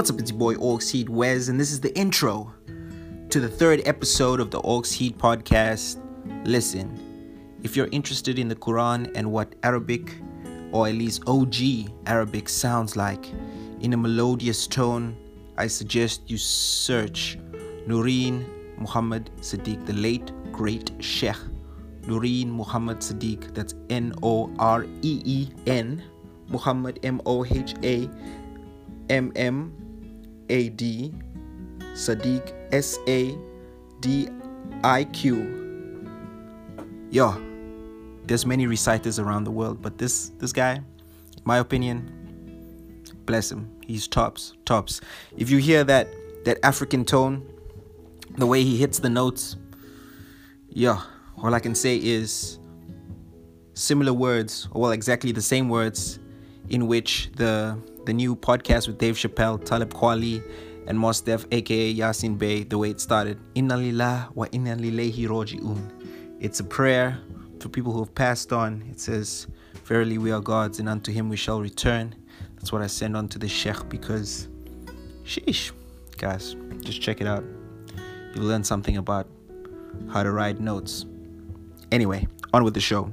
What's up, it's your boy Orcs Heat Wes, and this is the intro to the third episode of the Orcs Heat podcast. Listen, if you're interested in the Quran and what Arabic, or at least OG Arabic, sounds like in a melodious tone, I suggest you search Noreen Muhammad Sadiq, the late great Sheikh Noreen Muhammad Sadiq. That's N O R E E N Muhammad M O H A M M A D Sadiq S A D I Q. Yo, there's many reciters around the world, but this this guy, my opinion, bless him. He's tops, tops. If you hear that that African tone, the way he hits the notes, yeah, all I can say is similar words, or well, exactly the same words in which the the new podcast with Dave Chappelle, Talib Kweli, and Mos Def, aka Yasin Bey, the way it started. Inna lillah wa inna lillahi roji'un. It's a prayer for people who have passed on. It says, Verily we are God's, and unto him we shall return. That's what I send on to the Sheikh because, sheesh, guys, just check it out. You'll learn something about how to write notes. Anyway, on with the show.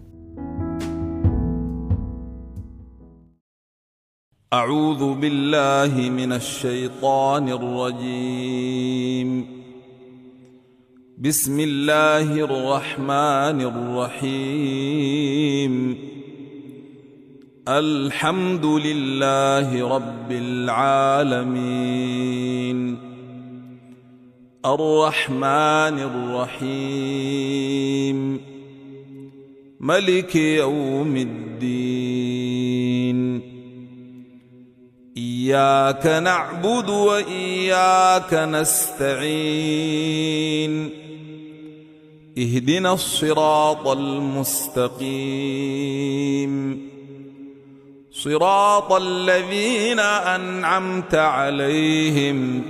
أعوذ بالله من الشيطان الرجيم. بسم الله الرحمن الرحيم. الحمد لله رب العالمين. الرحمن الرحيم. ملك يوم الدين. إياك نعبد وإياك نستعين. اهدنا الصراط المستقيم. صراط الذين أنعمت عليهم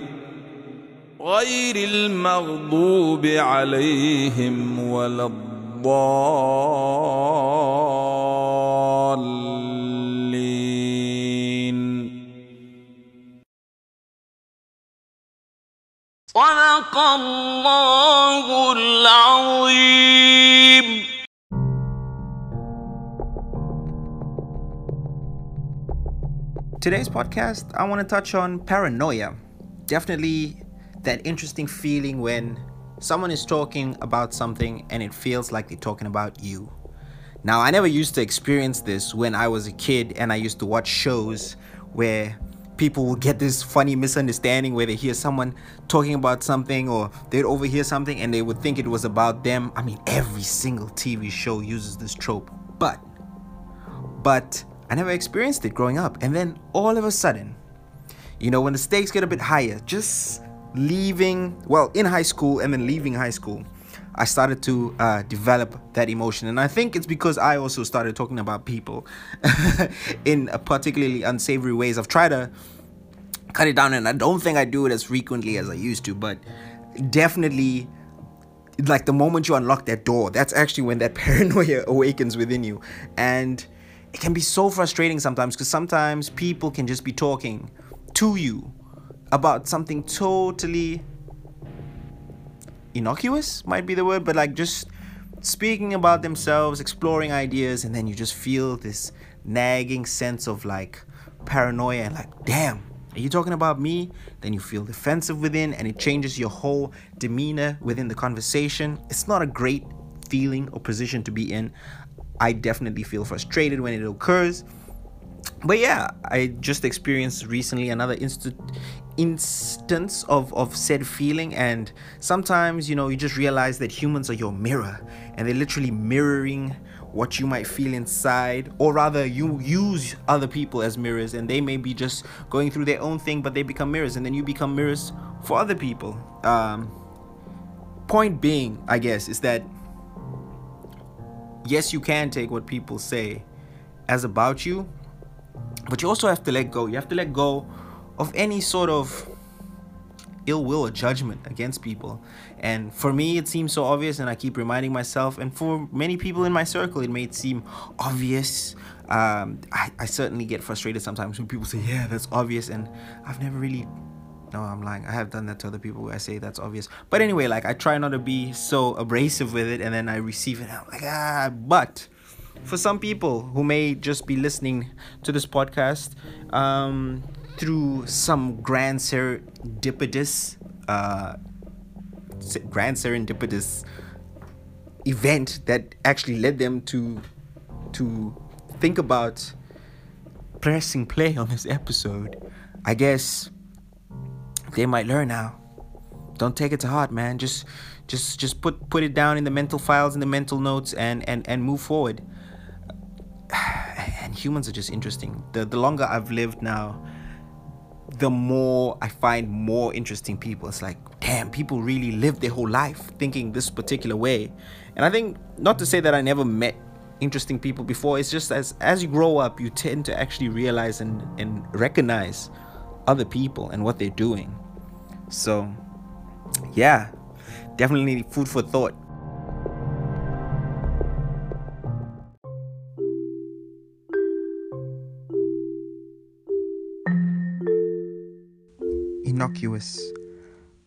غير المغضوب عليهم ولا الضالين. صدق الله العظيم Today's podcast, I want to touch on paranoia. Definitely that interesting feeling when someone is talking about something and it feels like they're talking about you. Now, I never used to experience this when I was a kid and I used to watch shows where people will get this funny misunderstanding where they hear someone talking about something or they'd overhear something and they would think it was about them. I mean, every single TV show uses this trope. But, but I never experienced it growing up. And then all of a sudden, you know, when the stakes get a bit higher, just leaving, well, in high school and then leaving high school, I started to uh, develop that emotion. And I think it's because I also started talking about people in particularly unsavory ways. I've tried to cut it down, and I don't think I do it as frequently as I used to, but definitely. Like the moment you unlock that door, that's actually when that paranoia awakens within you. And it can be so frustrating sometimes because sometimes people can just be talking to you about something totally innocuous might be the word but like just speaking about themselves exploring ideas and then you just feel this nagging sense of like paranoia and like damn are you talking about me? Then you feel defensive within and it changes your whole demeanor within the conversation. It's not a great feeling or position to be in. I definitely feel frustrated when it occurs. But yeah i just experienced recently another inst- instance of, of said feeling and sometimes you know you just realize that humans are your mirror and they're literally mirroring what you might feel inside or rather you use other people as mirrors and they may be just going through their own thing but they become mirrors and then you become mirrors for other people. Um point being i guess is that yes you can take what people say as about you but you also have to let go. You have to let go of any sort of ill will or judgment against people. And for me, it seems so obvious, and I keep reminding myself. And for many people in my circle, it may seem obvious. Um, I, I certainly get frustrated sometimes when people say, Yeah, that's obvious. And I've never really no, I'm lying. I have done that to other people. Where I say that's obvious. But anyway, like I try not to be so abrasive with it, and then I receive it. I'm like, ah. But for some people who may just be listening to this podcast um, through some grand serendipitous, uh, grand serendipitous event that actually led them to to think about pressing play on this episode, I guess they might learn now. Don't take it to heart, man. Just just just put put it down in the mental files in the mental notes and and and move forward. And humans are just interesting. The the longer I've lived now, the more I find more interesting people. It's like, damn, people really live their whole life thinking this particular way. And I think not to say that I never met interesting people before. It's just as as you grow up, you tend to actually realize and and recognize other people and what they're doing. So, yeah, definitely food for thought. Innocuous.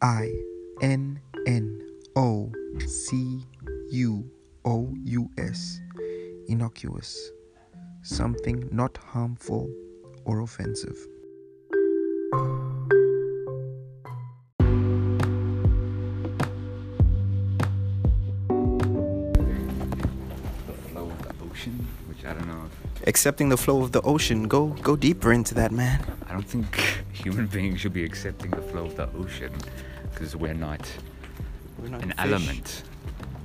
I N N O C U O U S. Innocuous. Something not harmful or offensive. the flow of the ocean, which I don't know. If, Accepting the flow of the ocean. Go go deeper into that, man. I don't think human beings should be accepting the flow of the ocean because we're not We're not an fish. element.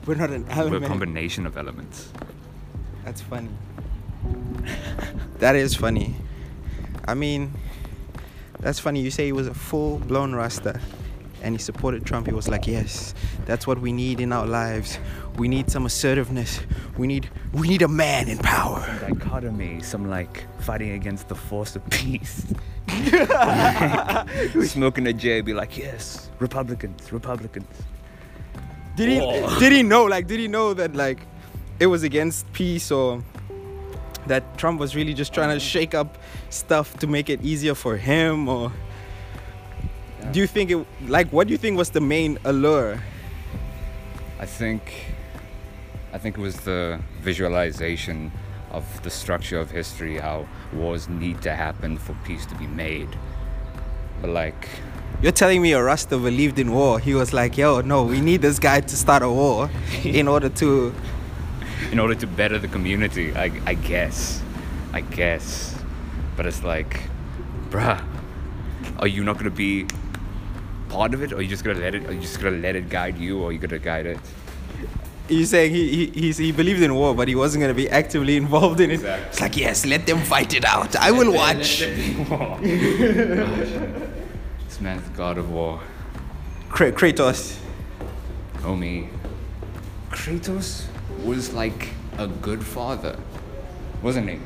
We're not an element. We're a combination of elements. That's funny. that is funny. I mean, that's funny. You say he was a full blown Rasta and he supported Trump. He was like, yes, that's what we need in our lives. We need some assertiveness. We need we need a man in power. Dichotomy, some like fighting against the force of peace. Smoking a J, be like, yes, Republicans, Republicans. Did he Oh. did he know like did he know that like it was against peace or that Trump was really just trying to shake up stuff to make it easier for him or do you think it like what do you think was the main allure? I think I think it was the visualization of the structure of history, how wars need to happen for peace to be made. But like You're telling me a Rasta believed in war. He was like, yo, no, we need this guy to start a war in order to in order to better the community, I, I guess. I guess. But it's like, bruh, are you not gonna be part of it? Or are you just gonna let it are you just gonna let it guide you or are you gonna guide it? He's saying he, he he believed in war, but he wasn't gonna be actively involved in it. Exactly. It's like yes, let them fight it out. I will watch. this man's god of war. Kra- Kratos. Oh, Homie. Kratos was like a good father, wasn't he?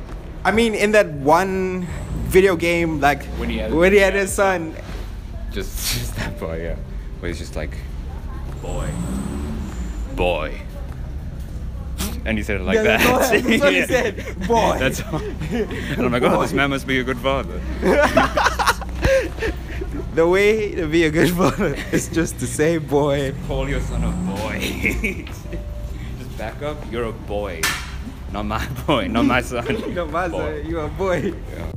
I mean, in that one video game, like When he had- when he had his son, Just, just that boy, yeah. Where he's just like, boy, boy. And he said it like Yeah, that. that's what- that's what he said, boy. That's all. And I'm like, oh, this man must be a good father. the way to be a good father is just to say boy. Call your son a boy. just back up. You're a boy, not my boy, not my son. not my Boy. you're a boy. Yeah.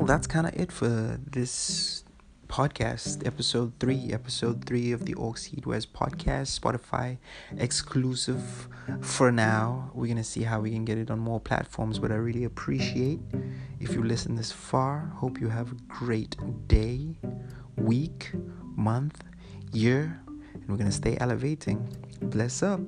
Well, that's kind of it for this podcast, episode three. Episode three of the Orc Seed West podcast, Spotify exclusive for now. We're gonna see how we can get it on more platforms, but I really appreciate if you listen this far. Hope you have a great day, week, month, year, and we're gonna stay elevating. Bless up.